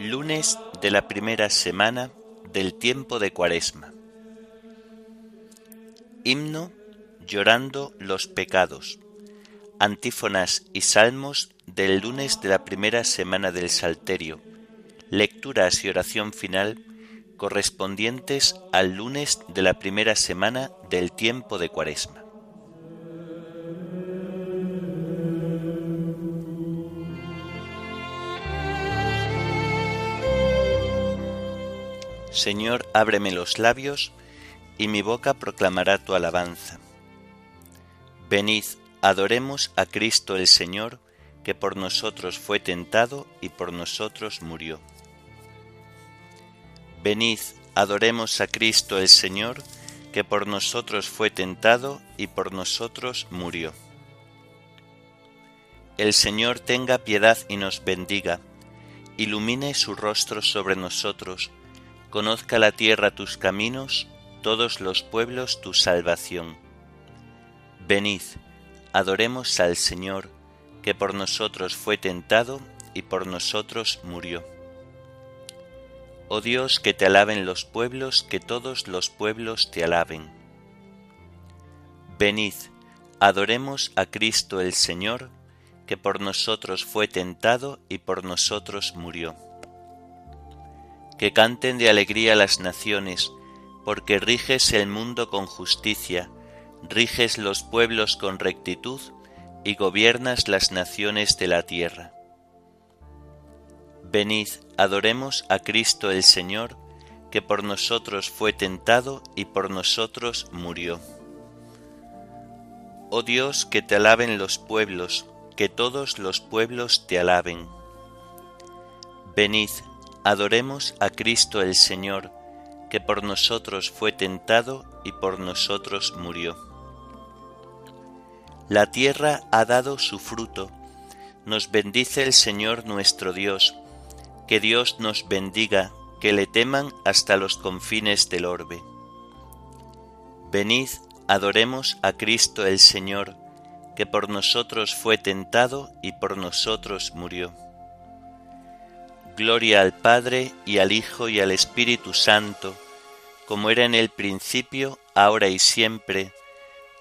Lunes de la primera semana del tiempo de Cuaresma. Himno Llorando los pecados. Antífonas y salmos del lunes de la primera semana del Salterio. Lecturas y oración final correspondientes al lunes de la primera semana del tiempo de Cuaresma. Señor, ábreme los labios, y mi boca proclamará tu alabanza. Venid, adoremos a Cristo el Señor, que por nosotros fue tentado y por nosotros murió. Venid, adoremos a Cristo el Señor, que por nosotros fue tentado y por nosotros murió. El Señor tenga piedad y nos bendiga, ilumine su rostro sobre nosotros, conozca la tierra tus caminos, todos los pueblos tu salvación. Venid, adoremos al Señor, que por nosotros fue tentado y por nosotros murió. Oh Dios, que te alaben los pueblos, que todos los pueblos te alaben. Venid, adoremos a Cristo el Señor, que por nosotros fue tentado y por nosotros murió. Que canten de alegría las naciones, porque riges el mundo con justicia, riges los pueblos con rectitud y gobiernas las naciones de la tierra. Venid, adoremos a Cristo el Señor, que por nosotros fue tentado y por nosotros murió. Oh Dios, que te alaben los pueblos, que todos los pueblos te alaben. Venid, adoremos a Cristo el Señor, que por nosotros fue tentado y por nosotros murió. La tierra ha dado su fruto, nos bendice el Señor nuestro Dios, que Dios nos bendiga, que le teman hasta los confines del orbe. Venid, adoremos a Cristo el Señor, que por nosotros fue tentado y por nosotros murió. Gloria al Padre y al Hijo y al Espíritu Santo, como era en el principio, ahora y siempre,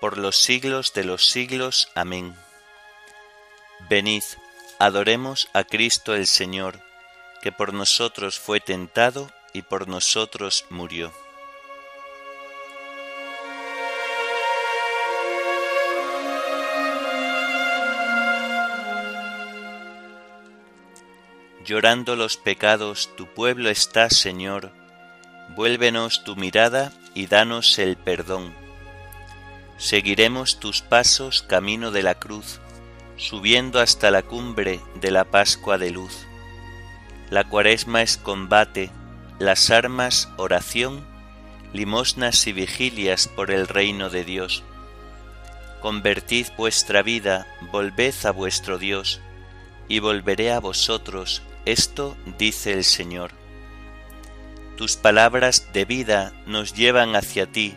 por los siglos de los siglos. Amén. Venid, adoremos a Cristo el Señor, que por nosotros fue tentado y por nosotros murió. Llorando los pecados, tu pueblo está, Señor, Vuélvenos tu mirada y danos el perdón. Seguiremos tus pasos camino de la cruz, subiendo hasta la cumbre de la Pascua de luz. La cuaresma es combate, las armas oración, limosnas y vigilias por el reino de Dios. Convertid vuestra vida, volved a vuestro Dios, y volveré a vosotros, esto dice el Señor. Tus palabras de vida nos llevan hacia ti,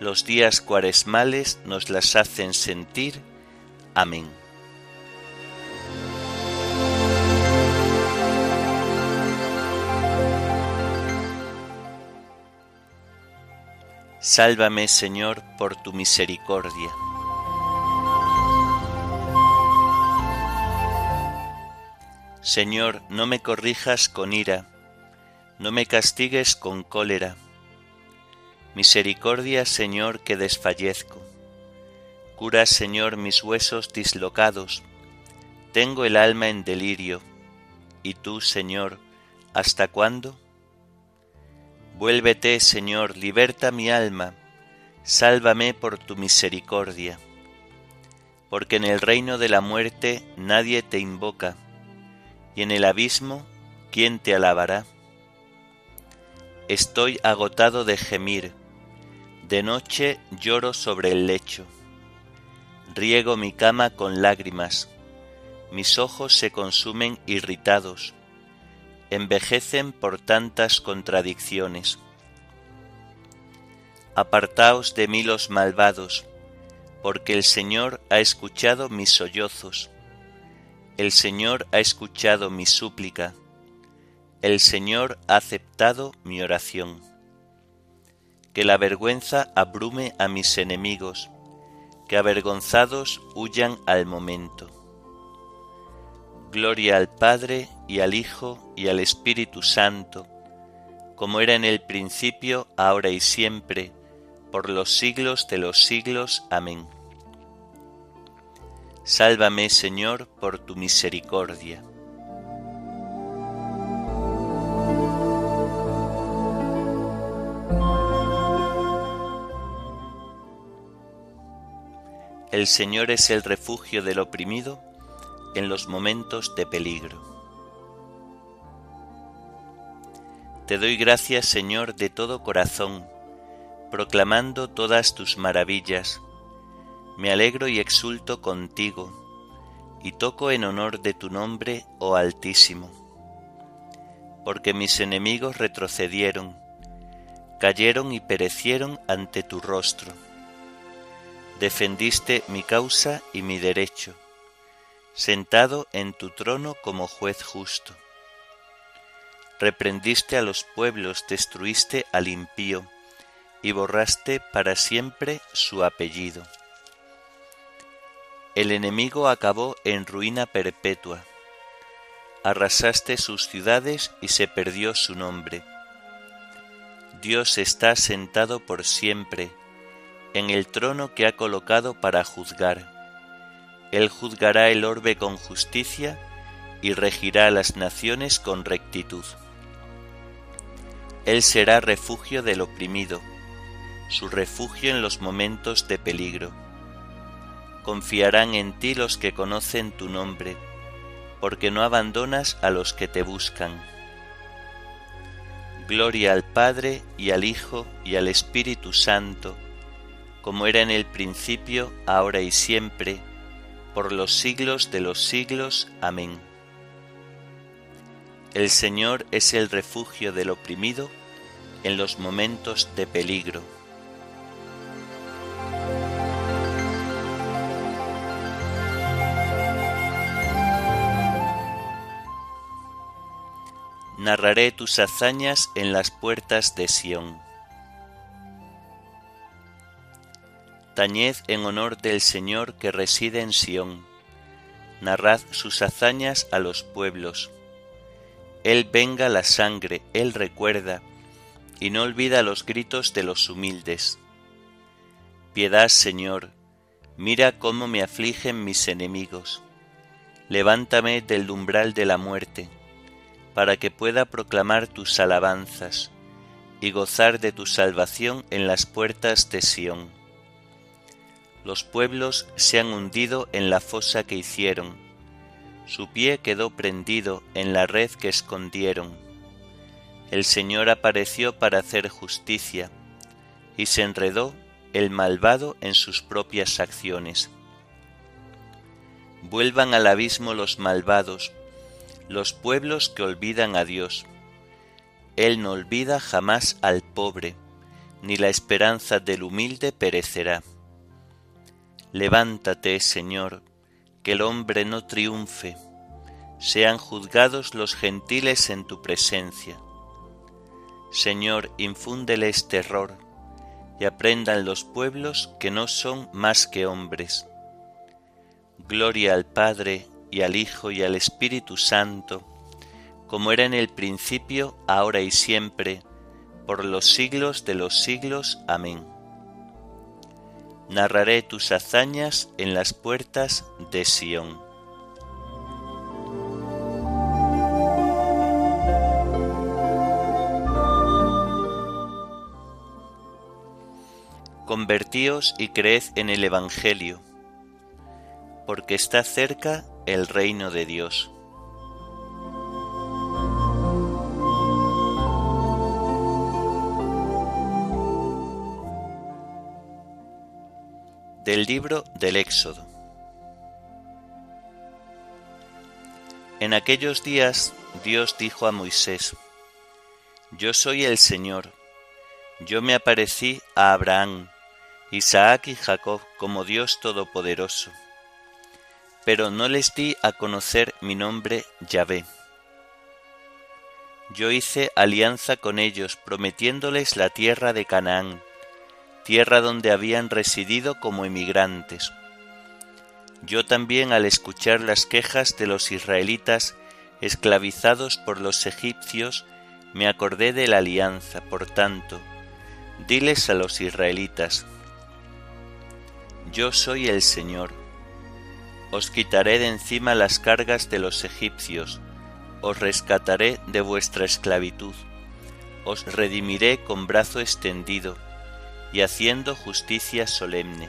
los días cuaresmales nos las hacen sentir. Amén. Sálvame, Señor, por tu misericordia. Señor, no me corrijas con ira no me castigues con cólera. Misericordia, Señor, que desfallezco. Cura, Señor, mis huesos dislocados. Tengo el alma en delirio. ¿Y tú, Señor, hasta cuándo? Vuélvete, Señor, liberta mi alma, sálvame por tu misericordia. Porque en el reino de la muerte nadie te invoca, y en el abismo, ¿quién te alabará? Estoy agotado de gemir, De noche lloro sobre el lecho, riego mi cama con lágrimas, mis ojos se consumen irritados, envejecen por tantas contradicciones. Apartaos de mí los malvados, porque el Señor ha escuchado mis sollozos, el Señor ha escuchado mi súplica, el Señor ha aceptado mi oración. Que la vergüenza abrume a mis enemigos, que avergonzados huyan al momento. Gloria al Padre y al Hijo y al Espíritu Santo, como era en el principio, ahora y siempre, por los siglos de los siglos. Amén. Sálvame, Señor, por tu misericordia. El Señor es el refugio del oprimido en los momentos de peligro. Te doy gracias, Señor, de todo corazón, proclamando todas tus maravillas. Me alegro y exulto contigo, y toco en honor de tu nombre, oh Altísimo. Porque mis enemigos retrocedieron, cayeron y perecieron ante tu rostro. Defendiste mi causa y mi derecho, sentado en tu trono como juez justo. Reprendiste a los pueblos, destruiste al impío, y borraste para siempre su apellido. El enemigo acabó en ruina perpetua. Arrasaste sus ciudades y se perdió su nombre. Dios está sentado por siempre en el trono que ha colocado para juzgar. Él juzgará el orbe con justicia y regirá a las naciones con rectitud. Él será refugio del oprimido, su refugio en los momentos de peligro. Confiarán en ti los que conocen tu nombre, porque no abandonas a los que te buscan. Gloria al Padre y al Hijo y al Espíritu Santo, como era en el principio, ahora y siempre, por los siglos de los siglos. Amén. El Señor es el refugio del oprimido en los momentos de peligro. Narraré tus hazañas en las puertas de Sión. Tañed en honor del Señor que reside en Sión. Narrad sus hazañas a los pueblos él venga la sangre, Él recuerda, y no olvida los gritos de los humildes. Piedad, Señor, mira cómo me afligen mis enemigos. Levántame del umbral de la muerte, para que pueda proclamar tus alabanzas y gozar de tu salvación en las puertas de Sión. Los pueblos se han hundido en la fosa que hicieron, su pie quedó prendido en la red que escondieron. El Señor apareció para hacer justicia, y se enredó el malvado en sus propias acciones. Vuelvan al abismo los malvados, los pueblos que olvidan a Dios. Él no olvida jamás al pobre, ni la esperanza del humilde perecerá. Levántate, Señor, que el hombre no triunfe, sean juzgados los gentiles en tu presencia. Señor, infúndeles terror, y aprendan los pueblos que no son más que hombres. Gloria al Padre, y al Hijo, y al Espíritu Santo, como era en el principio, ahora y siempre, por los siglos de los siglos. Amén narraré tus hazañas en las puertas de Sión. Convertíos y creed en el Evangelio, porque está cerca el reino de Dios. Del libro del Éxodo. En aquellos días Dios dijo a Moisés, Yo soy el Señor, yo me aparecí a Abraham, Isaac y Jacob como Dios Todopoderoso, pero no les di a conocer mi nombre Yahvé. Yo hice alianza con ellos, prometiéndoles la tierra de Canaán, tierra donde habían residido como emigrantes. Yo también al escuchar las quejas de los israelitas esclavizados por los egipcios, me acordé de la alianza, por tanto, Diles a los israelitas, Yo soy el Señor, os quitaré de encima las cargas de los egipcios, os rescataré de vuestra esclavitud, os redimiré con brazo extendido y haciendo justicia solemne.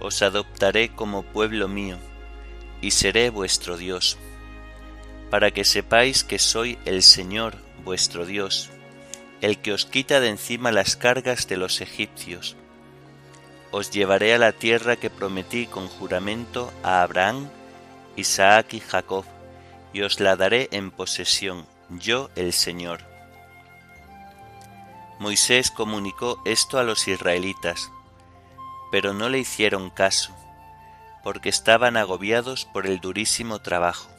Os adoptaré como pueblo mío y seré vuestro Dios, para que sepáis que soy el Señor vuestro Dios el que os quita de encima las cargas de los egipcios. Os llevaré a la tierra que prometí con juramento a Abraham, Isaac y Jacob, y os la daré en posesión, yo el Señor. Moisés comunicó esto a los israelitas, pero no le hicieron caso, porque estaban agobiados por el durísimo trabajo.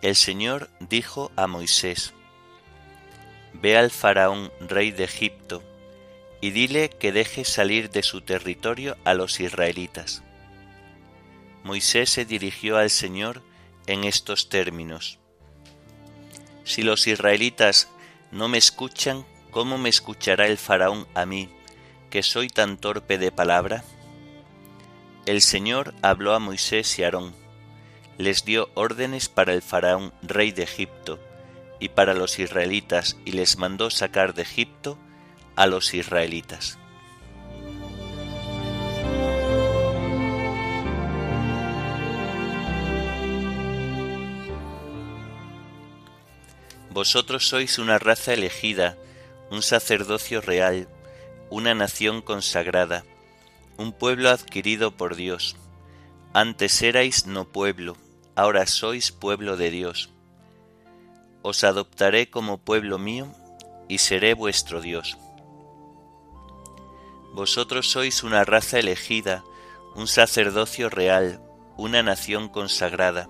El Señor dijo a Moisés, Ve al faraón, rey de Egipto, y dile que deje salir de su territorio a los israelitas. Moisés se dirigió al Señor en estos términos. Si los israelitas no me escuchan, ¿cómo me escuchará el faraón a mí, que soy tan torpe de palabra? El Señor habló a Moisés y Aarón, les dio órdenes para el faraón, rey de Egipto, y para los israelitas y les mandó sacar de Egipto a los israelitas. Vosotros sois una raza elegida, un sacerdocio real, una nación consagrada, un pueblo adquirido por Dios. Antes erais no pueblo, ahora sois pueblo de Dios os adoptaré como pueblo mío y seré vuestro Dios. Vosotros sois una raza elegida, un sacerdocio real, una nación consagrada,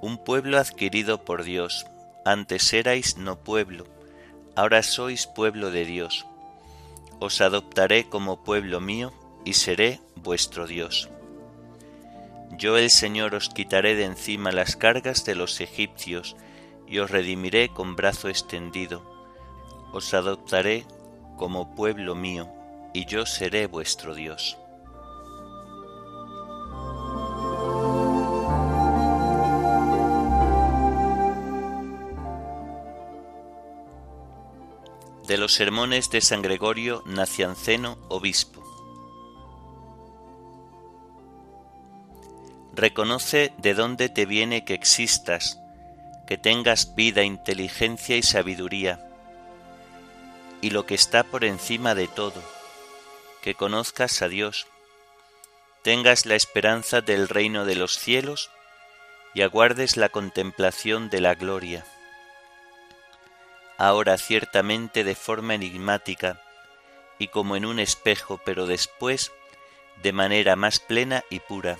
un pueblo adquirido por Dios. Antes erais no pueblo, ahora sois pueblo de Dios. Os adoptaré como pueblo mío y seré vuestro Dios. Yo el Señor os quitaré de encima las cargas de los egipcios, y os redimiré con brazo extendido, os adoptaré como pueblo mío, y yo seré vuestro Dios. De los sermones de San Gregorio Nacianceno, obispo. Reconoce de dónde te viene que existas, que tengas vida, inteligencia y sabiduría, y lo que está por encima de todo, que conozcas a Dios, tengas la esperanza del reino de los cielos y aguardes la contemplación de la gloria. Ahora ciertamente de forma enigmática y como en un espejo, pero después de manera más plena y pura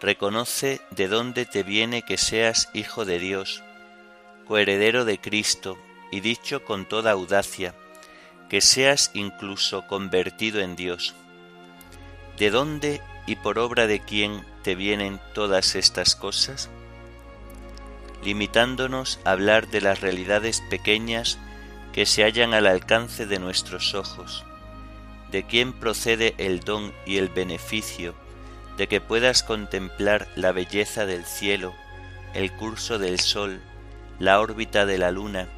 reconoce de dónde te viene que seas hijo de Dios, coheredero de Cristo, y dicho con toda audacia, que seas incluso convertido en Dios. ¿De dónde y por obra de quién te vienen todas estas cosas? Limitándonos a hablar de las realidades pequeñas que se hallan al alcance de nuestros ojos, de quién procede el don y el beneficio de que puedas contemplar la belleza del cielo, el curso del sol, la órbita de la luna,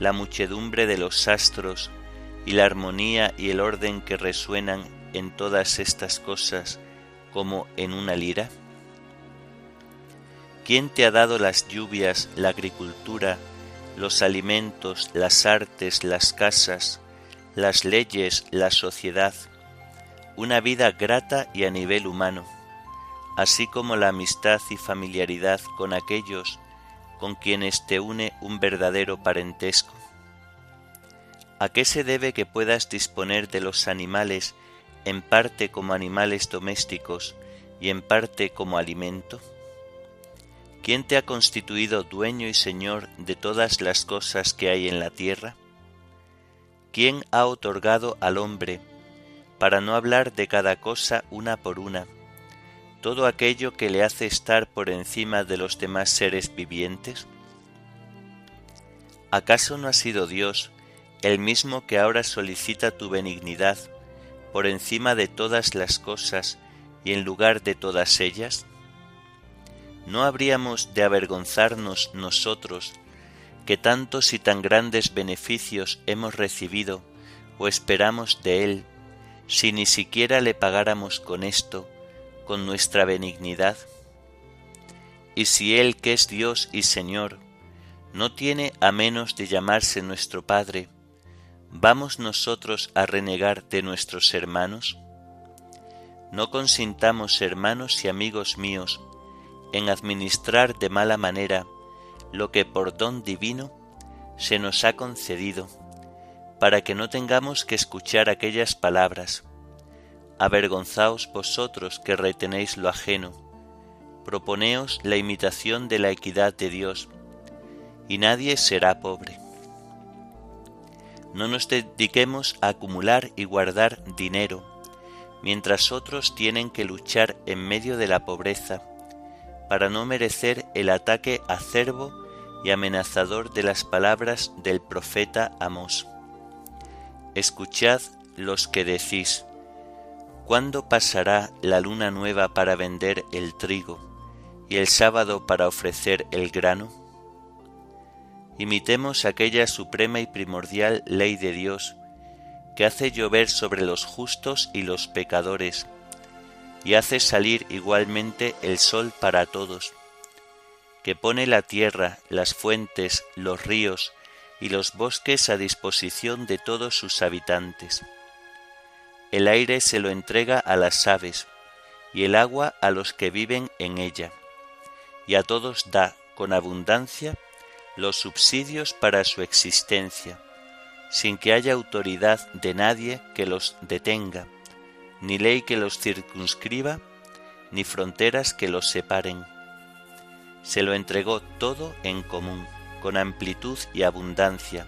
la muchedumbre de los astros y la armonía y el orden que resuenan en todas estas cosas como en una lira? ¿Quién te ha dado las lluvias, la agricultura, los alimentos, las artes, las casas, las leyes, la sociedad, una vida grata y a nivel humano, así como la amistad y familiaridad con aquellos con quienes te une un verdadero parentesco. ¿A qué se debe que puedas disponer de los animales en parte como animales domésticos y en parte como alimento? ¿Quién te ha constituido dueño y señor de todas las cosas que hay en la tierra? ¿Quién ha otorgado al hombre, para no hablar de cada cosa una por una, todo aquello que le hace estar por encima de los demás seres vivientes? ¿Acaso no ha sido Dios el mismo que ahora solicita tu benignidad por encima de todas las cosas y en lugar de todas ellas? ¿No habríamos de avergonzarnos nosotros que tantos y tan grandes beneficios hemos recibido o esperamos de Él, si ni siquiera le pagáramos con esto, con nuestra benignidad? Y si Él, que es Dios y Señor, no tiene a menos de llamarse nuestro Padre, ¿vamos nosotros a renegar de nuestros hermanos? No consintamos, hermanos y amigos míos, en administrar de mala manera lo que por don divino se nos ha concedido, para que no tengamos que escuchar aquellas palabras. Avergonzaos vosotros que retenéis lo ajeno, proponeos la imitación de la equidad de Dios, y nadie será pobre. No nos dediquemos a acumular y guardar dinero, mientras otros tienen que luchar en medio de la pobreza, para no merecer el ataque acerbo y amenazador de las palabras del profeta Amós. Escuchad los que decís, ¿cuándo pasará la luna nueva para vender el trigo y el sábado para ofrecer el grano? imitemos aquella suprema y primordial ley de Dios, que hace llover sobre los justos y los pecadores, y hace salir igualmente el sol para todos, que pone la tierra, las fuentes, los ríos y los bosques a disposición de todos sus habitantes. El aire se lo entrega a las aves, y el agua a los que viven en ella, y a todos da con abundancia los subsidios para su existencia, sin que haya autoridad de nadie que los detenga, ni ley que los circunscriba, ni fronteras que los separen. Se lo entregó todo en común, con amplitud y abundancia,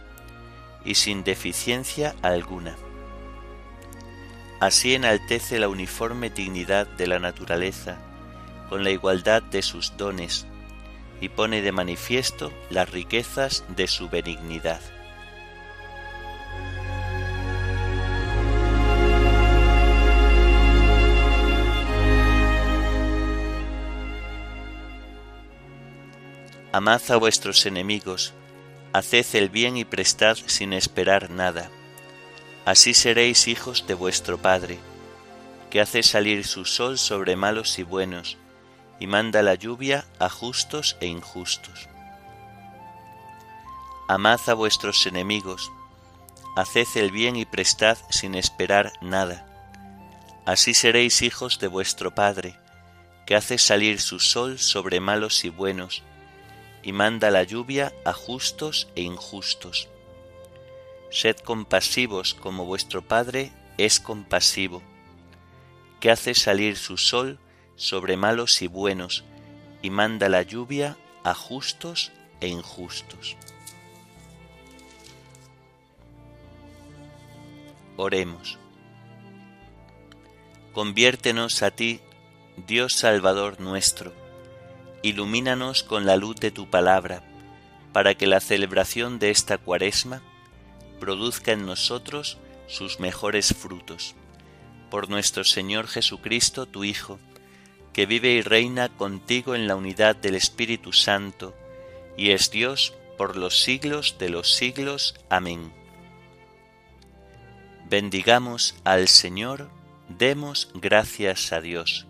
y sin deficiencia alguna. Así enaltece la uniforme dignidad de la naturaleza, con la igualdad de sus dones, y pone de manifiesto las riquezas de su benignidad. Amad a vuestros enemigos, haced el bien y prestad sin esperar nada. Así seréis hijos de vuestro Padre, que hace salir su sol sobre malos y buenos, y manda la lluvia a justos e injustos. Amad a vuestros enemigos, haced el bien y prestad sin esperar nada. Así seréis hijos de vuestro Padre, que hace salir su sol sobre malos y buenos, y manda la lluvia a justos e injustos. Sed compasivos como vuestro Padre es compasivo, que hace salir su sol sobre malos y buenos, y manda la lluvia a justos e injustos. Oremos. Conviértenos a ti, Dios Salvador nuestro, ilumínanos con la luz de tu palabra, para que la celebración de esta cuaresma produzca en nosotros sus mejores frutos. Por nuestro Señor Jesucristo, tu Hijo, que vive y reina contigo en la unidad del Espíritu Santo, y es Dios por los siglos de los siglos. Amén. Bendigamos al Señor, demos gracias a Dios.